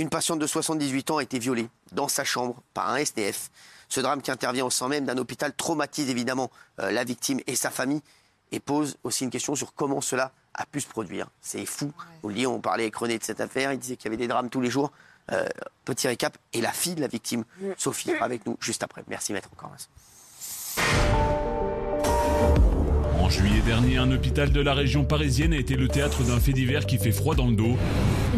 Une patiente de 78 ans a été violée dans sa chambre par un SDF. Ce drame qui intervient au sein même d'un hôpital traumatise évidemment euh, la victime et sa famille et pose aussi une question sur comment cela a pu se produire. C'est fou. Vous le dites, on parlait avec René de cette affaire, il disait qu'il y avait des drames tous les jours. Euh, petit récap, et la fille de la victime, Sophie, avec nous juste après. Merci maître encore. En juillet dernier, un hôpital de la région parisienne a été le théâtre d'un fait divers qui fait froid dans le dos.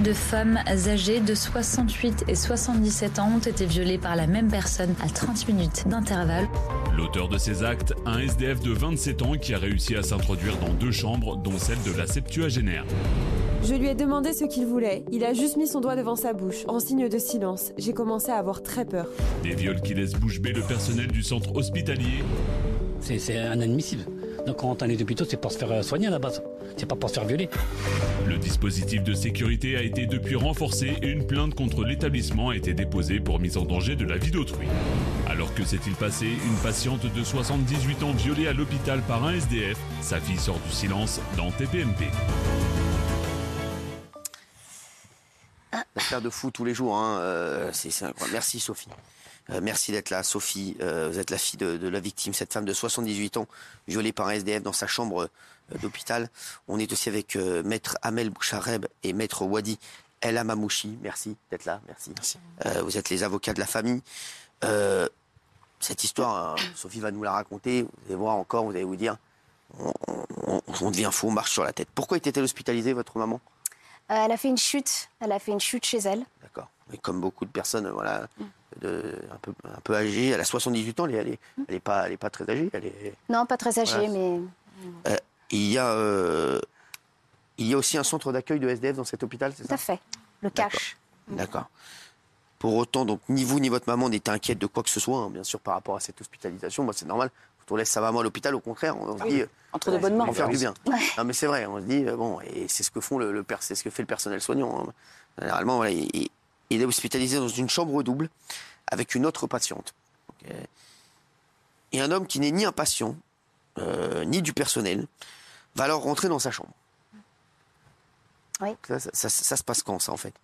Deux femmes âgées de 68 et 77 ans ont été violées par la même personne à 30 minutes d'intervalle. L'auteur de ces actes, un SDF de 27 ans qui a réussi à s'introduire dans deux chambres, dont celle de la septuagénaire. Je lui ai demandé ce qu'il voulait. Il a juste mis son doigt devant sa bouche, en signe de silence. J'ai commencé à avoir très peur. Des viols qui laissent bouche bée le personnel du centre hospitalier. C'est inadmissible. Donc quand on est d'hôpitaux, c'est pour se faire soigner à la base. C'est pas pour se faire violer. Le dispositif de sécurité a été depuis renforcé et une plainte contre l'établissement a été déposée pour mise en danger de la vie d'autrui. Alors que s'est-il passé? Une patiente de 78 ans violée à l'hôpital par un SDF. Sa fille sort du silence dans TPMP. L'affaire de fou tous les jours, hein, euh, c'est incroyable. Merci Sophie. Euh, merci d'être là, Sophie. Euh, vous êtes la fille de, la victime, cette femme de 78 ans, violée par un SDF dans sa chambre d'hôpital. On est aussi avec Maître Amel Bouchareb et Maître Wadi El Amamouchi. Merci d'être là, merci. vous êtes les avocats de la famille. cette histoire, Sophie va nous la raconter. Vous allez voir encore, vous allez vous dire, on, on devient fou, on marche sur la tête. Pourquoi était-elle hospitalisée, votre maman? Euh, elle a fait une chute. Elle a fait une chute chez elle. D'accord. Et comme beaucoup de personnes, voilà, un, peu, un peu âgées, elle a 78 ans, elle n'est elle est pas, elle est pas très âgée. Elle est... Non, pas très âgée, mais. Euh, il, y a, euh, il y a aussi un centre d'accueil de SDF dans cet hôpital, c'est ça Tout à fait. Le cache. D'accord. Pour autant, donc, ni vous ni votre maman n'étaient inquiète de quoi que ce soit, hein, bien sûr, par rapport à cette hospitalisation. Moi, c'est normal. Quand on laisse sa maman à l'hôpital, au contraire, on se dit. Entre de bonnes mains. On faire du bien. Non, mais c'est vrai, on se dit, euh, bon, et c'est ce que font le, c'est ce que fait le personnel soignant. Hein. Généralement, voilà, il, est hospitalisé dans une chambre double avec une autre patiente. Et un homme qui n'est ni un patient, euh, ni du personnel, va alors rentrer dans sa chambre. Oui. Ça, se passe quand, ça, en fait?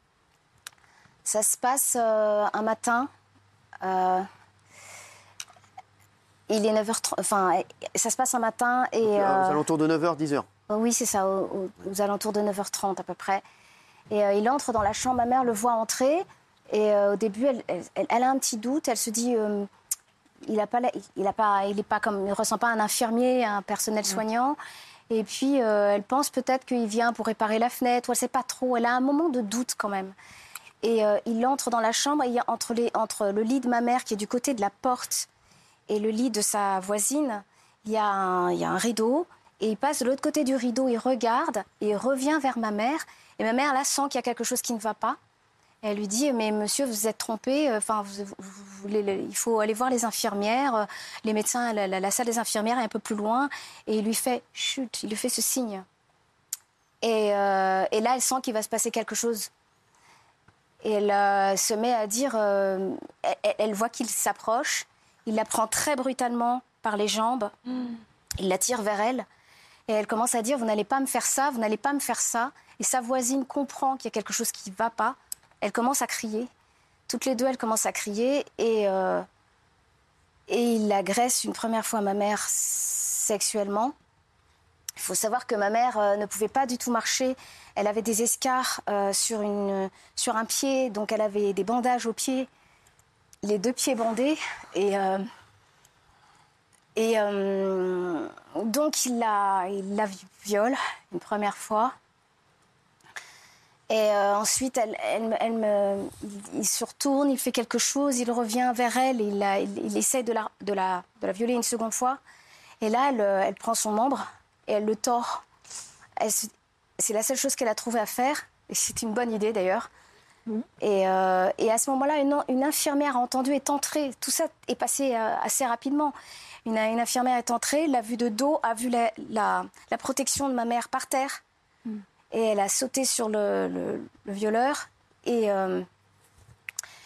Ça se passe euh, un matin. Il est 9h30, enfin, ça se passe un matin et... aux euh, alentours de 9h, 10h Oui, c'est ça, aux, alentours de 9h30 à peu près. Et euh, il entre dans la chambre, ma mère le voit entrer, et euh, au début, elle, a un petit doute, elle se dit... il n'a pas, il a pas, il est pas comme, il ressent pas un infirmier, un personnel soignant. Et puis, elle pense peut-être qu'il vient pour réparer la fenêtre, ou elle ne sait pas trop. Elle a un moment de doute quand même. Et il entre dans la chambre, et il y a entre, les, entre le lit de ma mère, qui est du côté de la porte, et le lit de sa voisine, il y a un, rideau. Et il passe de l'autre côté du rideau, il regarde et il revient vers ma mère. Et ma mère, là, sent qu'il y a quelque chose qui ne va pas. elle lui dit, mais monsieur, vous êtes trompé, enfin, il faut aller voir les infirmières, les médecins, la, salle des infirmières est un peu plus loin. Et il lui fait, chut, il lui fait ce signe. Et, euh, là, elle sent qu'il va se passer quelque chose. Et elle euh, se met à dire, euh, elle, voit qu'il s'approche, il la prend très brutalement par les jambes. Il la tire vers elle. Et elle commence à dire Vous n'allez pas me faire ça, vous n'allez pas me faire ça. Et sa voisine comprend qu'il y a quelque chose qui ne va pas. Elle commence à crier. Toutes les deux, elles commencent à crier. Et, euh, et il agresse une première fois ma mère sexuellement. Il faut savoir que ma mère euh, ne pouvait pas du tout marcher. Elle avait des escarres euh, sur, une, sur un pied, donc elle avait des bandages aux pieds les deux pieds bandés. Et, et euh, donc, il la, il la viole une première fois. Et euh, ensuite, il, se retourne, il fait quelque chose, il revient vers elle, il, il, essaie de la, la, la violer une seconde fois. Et là, elle, elle prend son membre et elle le tord. C'est la seule chose qu'elle a trouvé à faire, et c'est une bonne idée d'ailleurs. Euh, et, à ce moment-là, une, infirmière a entendu, est entrée. Tout ça est passé euh, assez rapidement. Une, infirmière est entrée, l'a vue de dos, a vu la, protection de ma mère par terre. Mm. Et elle a sauté sur le, violeur. Et euh,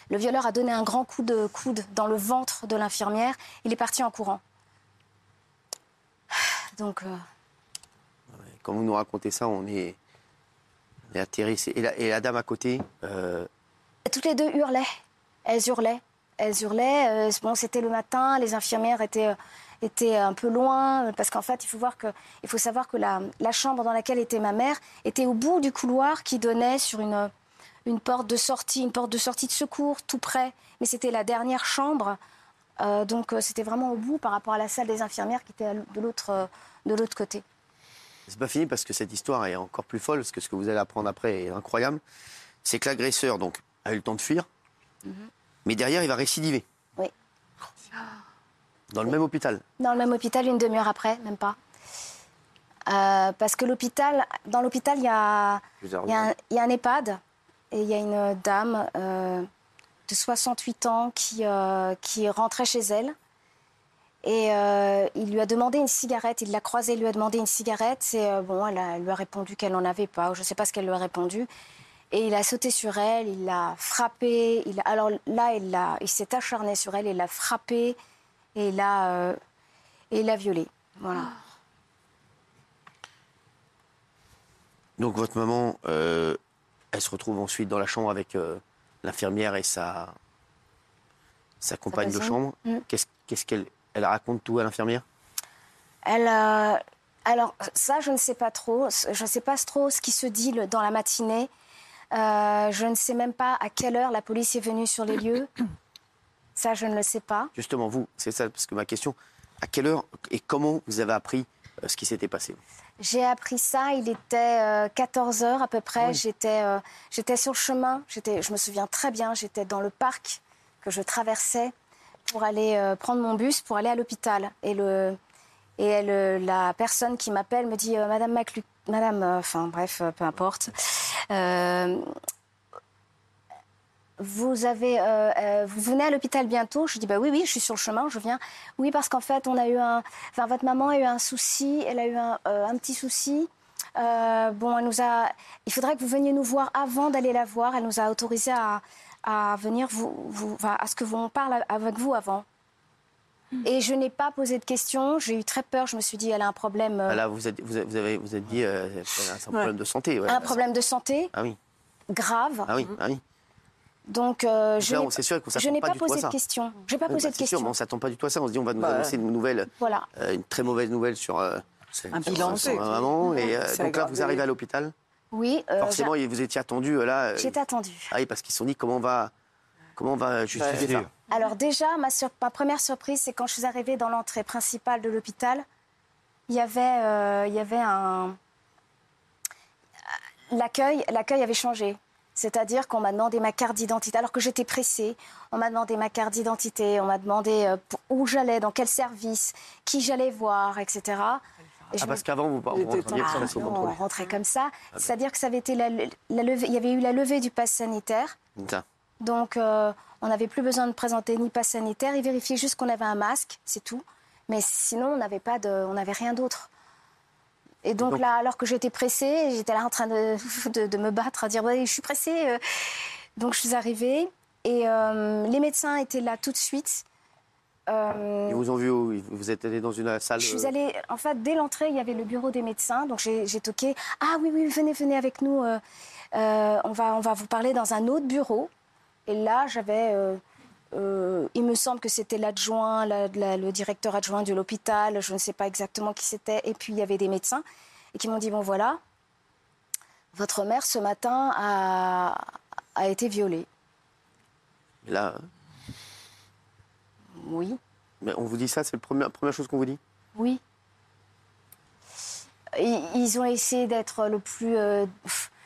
le violeur a donné un grand coup de coude dans le ventre de l'infirmière. Il est parti en courant. Donc. Quand vous nous racontez ça, on est, et, la, dame à côté euh, toutes les deux hurlaient. Elles hurlaient. Elles hurlaient. euh, bon, c'était le matin. Les infirmières étaient, euh, étaient un peu loin parce qu'en fait, il faut savoir que la, chambre dans laquelle était ma mère était au bout du couloir qui donnait sur une, une porte de sortie, une porte de sortie de secours, tout près. Mais c'était la dernière chambre. Donc, c'était vraiment au bout par rapport à la salle des infirmières qui était de l'autre côté. C'est pas fini parce que cette histoire est encore plus folle, parce que ce que vous allez apprendre après est incroyable. C'est que l'agresseur donc a eu le temps de fuir, mais derrière il va récidiver. Oui. Dans le même hôpital. Dans le même hôpital, une demi-heure après, même pas. Euh, parce que l'hôpital, dans l'hôpital, il y a, Plusieurs il y, a un- il y a un EHPAD et il y a une dame euh, de 68 ans qui, euh, qui rentrait chez elle. Et euh, il lui a demandé une cigarette. Il l'a croisée, il lui a demandé une cigarette. Et euh, bon, elle, a- elle lui a répondu qu'elle n'en avait pas. ou Je ne sais pas ce qu'elle lui a répondu. Et il a sauté sur elle, il l'a frappée. Il a- alors là, il, s'est acharné sur elle, il l'a frappée et il l'a euh, et il l'a violée. Voilà. Donc votre maman, euh, elle se retrouve ensuite dans la chambre avec euh, l'infirmière et sa, sa compagne de chambre. Mm. Qu'est-ce qu'elle elle raconte tout à l'infirmière? Elle, euh, alors ça, je ne sais pas trop. Je ne sais pas trop ce qui se dit dans la matinée. Euh, je ne sais même pas à quelle heure la police est venue sur les lieux. Ça, je ne le sais pas. Justement, vous, c'est ça, parce que ma question, à quelle heure et comment vous avez appris euh, ce qui s'était passé? J'ai appris ça, il était 14 heures à peu près. Oui. J'étais, euh, j'étais sur le chemin. J'étais, je me souviens très bien. J'étais dans le parc que je traversais pour aller euh, prendre mon bus pour aller à l'hôpital. Et le et elle, euh, la personne qui m'appelle me dit euh, Madame Maclu, Madame, enfin bref, peu importe. Vous avez, vous venez à l'hôpital bientôt? Je dis bah oui, oui, je suis sur le chemin, je viens. Oui, parce qu'en fait, on a eu un, enfin votre maman a eu un souci, elle a eu un, un petit souci. Bon, elle nous a, il faudrait que vous veniez nous voir avant d'aller la voir. Elle nous a autorisé à, à venir vous, vous enfin, à ce que vous on parle avec vous avant. Et je n'ai pas posé de questions. J'ai eu très peur. Je me suis dit, elle a un problème, euh, Ah Là, vous êtes, vous avez, vous avez, vous êtes dit, euh, c'est un problème de santé. ouais. un problème de santé Ah oui, grave. ah oui, ah oui. Donc, euh, je là, n'ai pas posé de questions. Je n'ai pas posé bah, de c'est sûr, mais questions. on s'attend pas du tout à ça. On se dit, on va nous Bah, annoncer une nouvelle, Voilà. euh, une très mauvaise nouvelle sur, euh, sur, bilan. sur ma maman. Et euh, donc là, vous arrivez à l'hôpital. Oui. euh, Forcément, vous étiez attendu euh, là. euh, J'étais attendue. Ah oui, parce qu'ils se sont dit comment on va, comment on va justifier Bah, ça. Alors déjà, ma, sur- ma première surprise, c'est quand je suis arrivée dans l'entrée principale de l'hôpital, il y avait, euh, il y avait un... L'accueil, l'accueil avait changé. C'est-à-dire qu'on m'a demandé ma carte d'identité, alors que j'étais pressée. On m'a demandé ma carte d'identité, on m'a demandé euh, où j'allais, dans quel service, qui j'allais voir, etc. Et Ah, parce qu'avant, vous, rentriez ah, on rentrait comme ça. C'est-à-dire que ça avait été la, la levée, il y avait eu la levée du pass sanitaire. Ça. Donc, euh, on n'avait plus besoin de présenter ni passe sanitaire. Ils vérifiaient juste qu'on avait un masque, c'est tout. Mais sinon, on n'avait pas de, on n'avait rien d'autre. Et donc, Donc- là, alors que j'étais pressée, j'étais là en train de, de, de me battre, à dire ouais, je suis pressée. euh. Donc, je suis arrivée et euh, les médecins étaient là tout de suite. Euh, Ils vous ont vu où? Vous êtes allé dans une salle. je suis euh, allée, en fait, dès l'entrée, il y avait le bureau des médecins. Donc j'ai toqué. Ah oui, oui, venez, venez avec nous. euh, euh, on, va, on va vous parler dans un autre bureau. Et là, j'avais. euh, euh, il me semble que c'était l'adjoint, la- la- le directeur adjoint de l'hôpital. Je ne sais pas exactement qui c'était. Et puis il y avait des médecins et qui m'ont dit bon voilà, votre mère ce matin a, a été violée. Là, euh, Oui, mais on vous dit ça, c'est la première, première chose qu'on vous dit? Oui. Ils, ont essayé d'être le plus euh,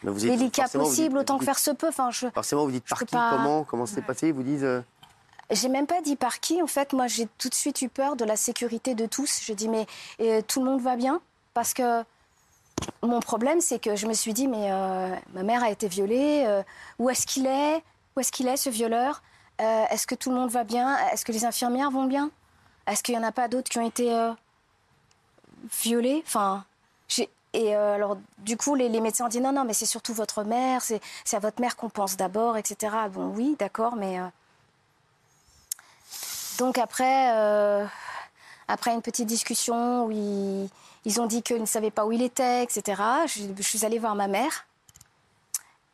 vous délicat vous possible, dites- autant que faire se peut. Enfin, je Forcément, vous dites par qui, pas- comment, comment c'est passé? Ils vous disent. euh, j'ai même pas dit par qui. En fait, moi, j'ai tout de suite eu peur de la sécurité de tous. Je dis mais euh, tout le monde va bien? Parce que mon problème, c'est que je me suis dit mais euh, ma mère a été violée. où est-ce qu'il est? Où est-ce qu'il est ce violeur? Euh, Est-ce que tout le monde va bien? Est-ce que les infirmières vont bien? Est-ce qu'il y en a pas d'autres qui ont été euh, violées? Et euh, alors, du coup, les, médecins ont dit non, non, mais c'est surtout votre mère, c'est à votre mère qu'on pense d'abord, etc. Bon, oui, d'accord, mais. Donc, après, une petite discussion où ils, ont dit qu'ils ne savaient pas où il était, etc., je suis allée voir ma mère.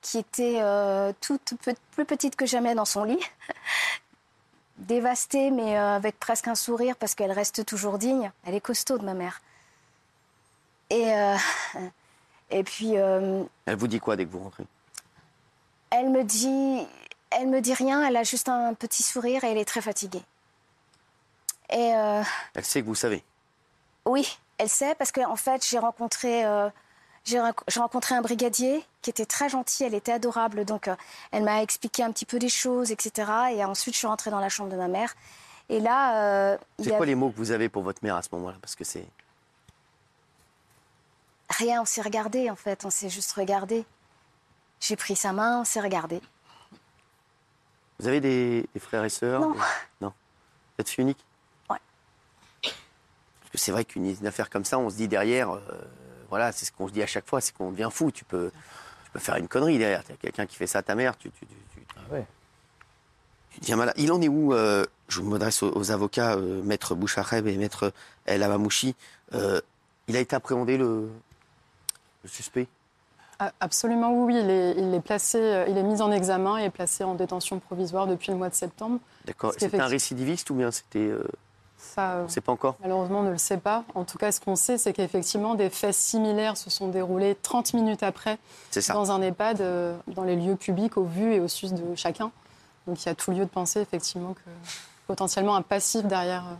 Qui était euh, toute plus petite que jamais dans son lit, dévastée, mais euh, avec presque un sourire parce qu'elle reste toujours digne. Elle est costaud de ma mère. Et, euh, et puis, Elle vous dit quoi dès que vous rentrez? elle me dit, elle me dit rien. Elle a juste un petit sourire et elle est très fatiguée. Et Elle sait que vous savez? oui, elle sait parce qu'en en fait, j'ai rencontré, j'ai renc- j'ai rencontré un brigadier qui était très gentil. Elle était adorable, donc euh, elle m'a expliqué un petit peu des choses, etc. Et ensuite, je suis rentrée dans la chambre de ma mère. Et là, euh, C'est quoi les mots que vous avez pour votre mère à ce moment-là? Parce que c'est. rien. On s'est regardé en fait. On s'est juste regardé. J'ai pris sa main, on s'est regardé. Vous avez des, des frères et sœurs? Non. des- Non. Vous êtes unique Ouais. Parce que c'est vrai qu'une une affaire comme ça, on se dit derrière, euh, voilà, c'est ce qu'on se dit à chaque fois, c'est qu'on devient fou. Tu peux, tu peux faire une connerie derrière. Tu as quelqu'un qui fait ça à ta mère, tu, tu, tu, tu- tu deviens malade. Il en est où euh, Je m'adresse aux, aux avocats, euh, maître Bouchareb et maître El Amamouchi. Euh, il a été appréhendé le, le suspect? Ah, Absolument oui, il est, il est placé, il est mis en examen et placé en détention provisoire depuis le mois de septembre. D'accord. C'était un récidiviste ou bien c'était. Ça, euh, on ne sait pas encore malheureusement, on ne le sait pas. En tout cas, ce qu'on sait, c'est qu'effectivement, des faits similaires se sont déroulés 30 minutes après dans un EHPAD, euh, dans les lieux publics, au vu et au su de chacun. Donc il y a tout lieu de penser effectivement que potentiellement un passif derrière euh,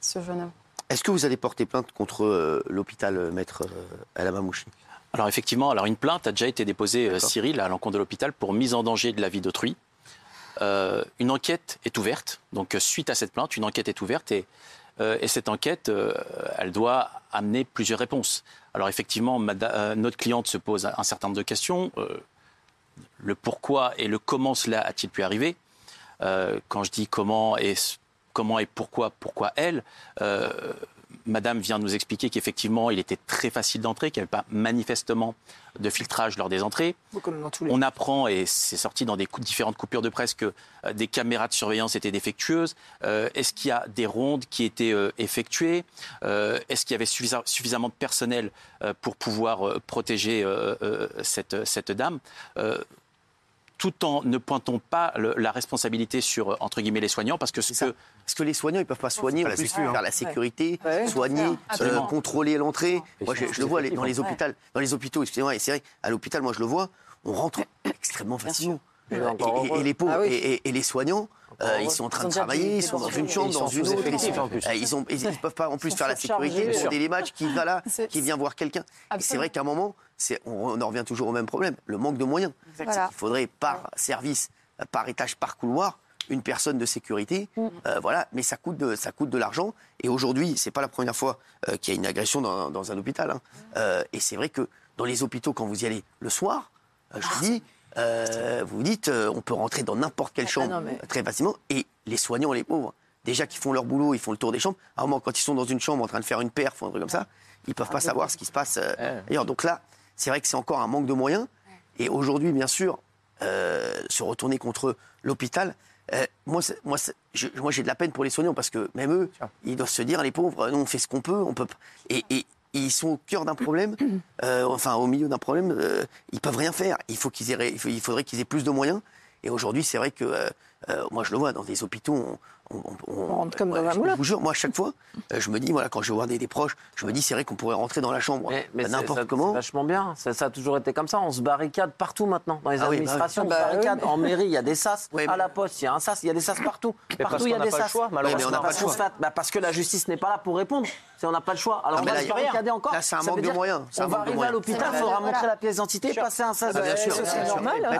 ce jeune homme. Est-ce que vous allez porter plainte contre euh, l'hôpital maître euh, El Amamouchi Alors effectivement, alors une plainte a déjà été déposée. Cyril, à l'encontre de l'hôpital pour mise en danger de la vie d'autrui. Euh, une enquête est ouverte. Donc euh, suite à cette plainte, une enquête est ouverte et, euh, et cette enquête, elle doit amener plusieurs réponses. Alors effectivement, notre cliente se pose un certain nombre de questions. Le pourquoi et le comment cela a-t-il pu arriver? Quand je dis comment et comment et pourquoi, pourquoi elle Madame vient nous expliquer qu'effectivement, il était très facile d'entrer, qu'il n'y avait pas manifestement de filtrage lors des entrées. On apprend, et c'est sorti dans des cou- différentes coupures de presse, que euh, des caméras de surveillance étaient défectueuses. Euh, Est-ce qu'il y a des rondes qui étaient euh, effectuées? Est-ce qu'il y avait suffisa- suffisamment de personnel pour pouvoir protéger cette, cette dame? Tout en ne pointant pas le- la responsabilité sur, euh, entre guillemets, les soignants, parce que ce que Parce que les soignants, ils peuvent pas soigner, en la plus sécu, hein. faire la sécurité, Ouais. soigner, euh, contrôler l'entrée. Moi, je, je le vois les- dans les Ouais. hôpitaux, dans les hôpitaux. Excusez-moi, et c'est vrai, à l'hôpital, moi, je le vois, on rentre extrêmement facilement. sûr. Encore Et, et- heureux. et les pauvres, Ah oui. et, et- et les soignants, euh, ils sont en train Ils de travailler, des- ils sont dans une chambre, dans une autre. Ils, en euh, ils ils peuvent pas en plus faire la sécurité, demander les matchs qui va là, qui vient voir quelqu'un. Et c'est vrai qu'à un moment, on, en revient toujours au même problème, le manque de moyens. Voilà. Il faudrait par service, euh, par étage, par couloir, une personne de sécurité. Mm. Euh, voilà, mais ça coûte de, ça coûte de l'argent. Et aujourd'hui, c'est pas la première fois euh, qu'il y a une agression dans, dans un hôpital. hein. Euh, et c'est vrai que dans les hôpitaux, quand vous y allez le soir, euh, je vous dis, euh, vous vous dites, euh, on peut rentrer dans n'importe quelle chambre non, mais- euh, très facilement. Et les soignants, les pauvres, déjà qui font leur boulot, ils font le tour des chambres. À un moment, quand ils sont dans une chambre en train de faire une perf ou un truc comme ça, ils peuvent pas savoir ce qui se passe euh, ailleurs. Donc là, c'est vrai que c'est encore un manque de moyens. Et aujourd'hui, bien sûr, euh, se retourner contre l'hôpital. euh, moi, c'est- moi, c'est- je- moi, j'ai de la peine pour les soignants parce que même eux, ils doivent se dire, les pauvres, nous, on fait ce qu'on peut, on peut. pas. Et, et- et ils sont au cœur d'un problème, euh, enfin au milieu d'un problème. euh, ils peuvent rien faire. Il faut qu'ils aient, il faut- il faudrait qu'ils aient plus de moyens. Et aujourd'hui, c'est vrai que euh, euh, moi, je le vois dans des hôpitaux. On, on, on- on- rentre comme dans un je moulin. vous jure, moi, à chaque fois, euh, je me dis, voilà, quand je vois des, des proches, je me dis, c'est vrai qu'on pourrait rentrer dans la chambre Mais, mais c'est- n'importe comment. C'est vachement bien. Ça, ça a toujours été comme ça. On se barricade partout maintenant. Dans les Ah oui, bah oui. administrations, on Bah se oui, barricade. mais- En mairie, il y a des sas. Ouais, à mais- la poste, il y a un sas. Il y a des sas partout. parce partout, il y a qu'on n'a des pas le sas. choix, malheureusement. Mais on n'a Parce pas le choix. bah, parce que la justice n'est pas là pour répondre. Si on n'a pas le choix. Alors Ah, on mais va se il y a- barricader encore. là, c'est un manque de moyens. On va de arriver à l'hôpital, il faudra montrer la pièce d'identité, passer un sas. Ah, bien sûr, euh, bien c'est sûr. normal. Ah,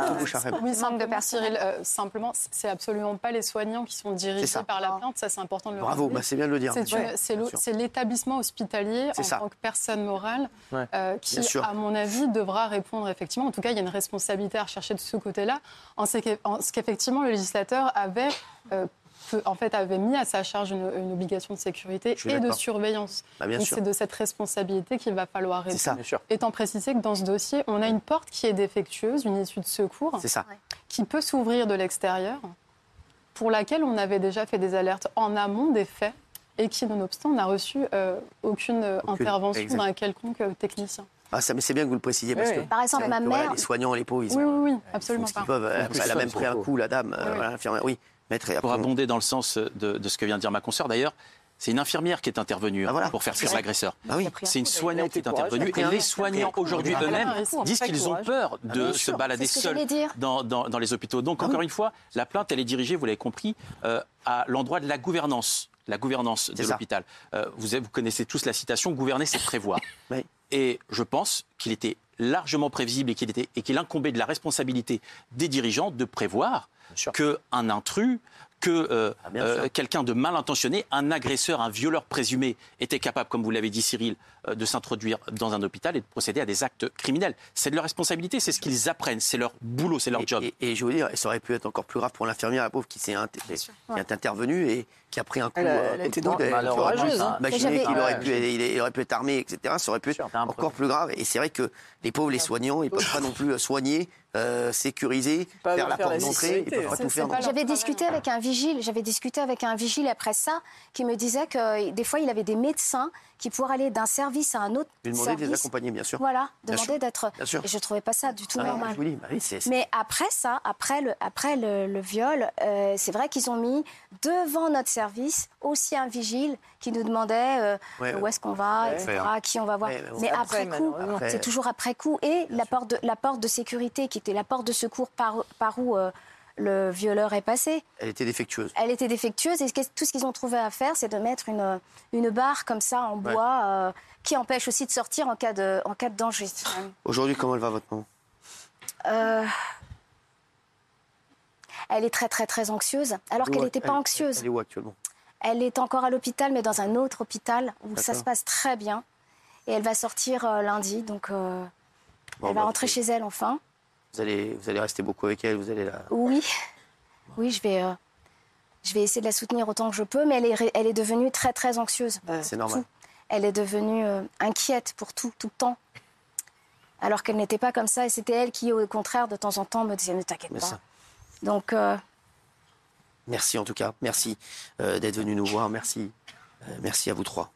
simplement, Cyril, euh, simplement, c'est absolument pas les soignants qui sont dirigés ça. par la plainte, ça c'est important de le Bravo, bah, c'est bien de le dire. C'est l'établissement hospitalier en ça. tant que personne morale Ouais. euh, qui, à mon avis, devra répondre effectivement. En tout cas, il y a une responsabilité à rechercher de ce côté-là, en ce qu'e- en ce qu'effectivement le législateur avait, euh, en fait, avait mis à sa charge une, une obligation de sécurité et de surveillance. Bah, bien Donc c'est de cette responsabilité qu'il va falloir C'est répondre. ça. Bien sûr. Étant précisé que dans ce dossier, on a une porte qui est défectueuse, une issue de secours ça. qui peut s'ouvrir de l'extérieur, pour laquelle on avait déjà fait des alertes en amont des faits et qui, nonobstant, n'a reçu euh, aucune, euh, Aucune, intervention d'un quelconque euh, technicien. Ah, ça, mais c'est bien que vous le précisiez parce Oui, que. Par exemple, ma voilà, mère- les soignants, les pauvres, ils Oui, ont- oui, oui, ils font absolument ce pas. qu'ils peuvent. euh, plus Elle a même pris un coup, la dame. euh, Oui. voilà, infirmière. Oui, maître. Pour abonder dans le sens de, de ce que vient de dire ma consoeur, d'ailleurs, c'est une infirmière qui est intervenue Ah, voilà. pour faire fuir l'agresseur. Ah oui. C'est une soignante qui est intervenue. Et les soignants aujourd'hui eux-mêmes disent qu'ils ont peur de bien se balader seuls dans, dans- dans les hôpitaux. Donc, Ah encore oui. une fois, la plainte, elle est dirigée, vous l'avez compris, euh, à l'endroit de la gouvernance. La gouvernance de l'hôpital. Euh, vous, connaissez tous la citation gouverner, c'est prévoir. Oui. Et je pense qu'il était largement prévisible et qu'il était et qu'il incombait de la responsabilité des dirigeants de prévoir qu'un intrus, que euh, Ah, euh, quelqu'un de mal intentionné, un agresseur, un violeur présumé, était capable, comme vous l'avez dit Cyril, euh, de s'introduire dans un hôpital et de procéder à des actes criminels. C'est de leur responsabilité, c'est ce qu'ils apprennent, c'est leur boulot, c'est leur Et, job. et- et je veux dire, ça aurait pu être encore plus grave pour l'infirmière, la pauvre, qui s'est intervenue et qui a pris un coup. Elle elle aurais pu ça. Imaginez qu'il aurait pu, il, il aurait pu être armé, etc. Ça aurait pu être encore plus grave. Et c'est vrai que les pauvres, les soignants, ils peuvent pas non plus soigner, euh, sécuriser, Pas faire la faire porte d'entrée. Ils peuvent pas tout faire. J'avais discuté avec un vigile, j'avais discuté avec un vigile après ça, qui me disait que euh, des fois il avait des médecins qui pourraient aller d'un service à un autre Lui demander de les service. accompagner, bien sûr. Voilà, demander d'être. Bien sûr. Et je trouvais pas ça du tout Ah, normal. je vous dis, bah oui, c'est- c'est- Mais après ça, après le, après le, le viol, euh, c'est vrai qu'ils ont mis devant notre service aussi un vigile qui nous demandait euh, Ouais, où est-ce qu'on va, Ouais. etc., qui on va voir. Ouais, mais bon. mais Après, après coup, c'est toujours après coup. Et la porte, de, la porte de sécurité, qui était la porte de secours par, par où euh, le violeur est passé, Elle était défectueuse. elle était défectueuse. Et tout ce qu'ils ont trouvé à faire, c'est de mettre une, une barre comme ça en Ouais. bois euh, qui empêche aussi de sortir en cas de, en cas de danger. Aujourd'hui, comment elle va, votre maman? Euh, Elle est très très très anxieuse, alors qu'elle n'était pas elle- anxieuse. Elle est où actuellement? Elle est encore à l'hôpital, mais dans un autre hôpital où ça se passe très bien. Et elle va sortir euh, lundi, donc euh, Bon, elle va bah, rentrer chez elle enfin. Vous allez, vous allez rester beaucoup avec elle, vous allez la... Oui, oui, je vais, euh, je vais essayer de la soutenir autant que je peux, mais elle est, elle est devenue très très anxieuse. C'est normal. Tout. Elle est devenue euh, inquiète pour tout, tout le temps. Alors qu'elle n'était pas comme ça, et c'était elle qui, au contraire, de temps en temps, me disait ne t'inquiète pas. ça- Donc, euh, Merci en tout cas. Merci d'être venu nous voir. Merci. Merci à vous trois.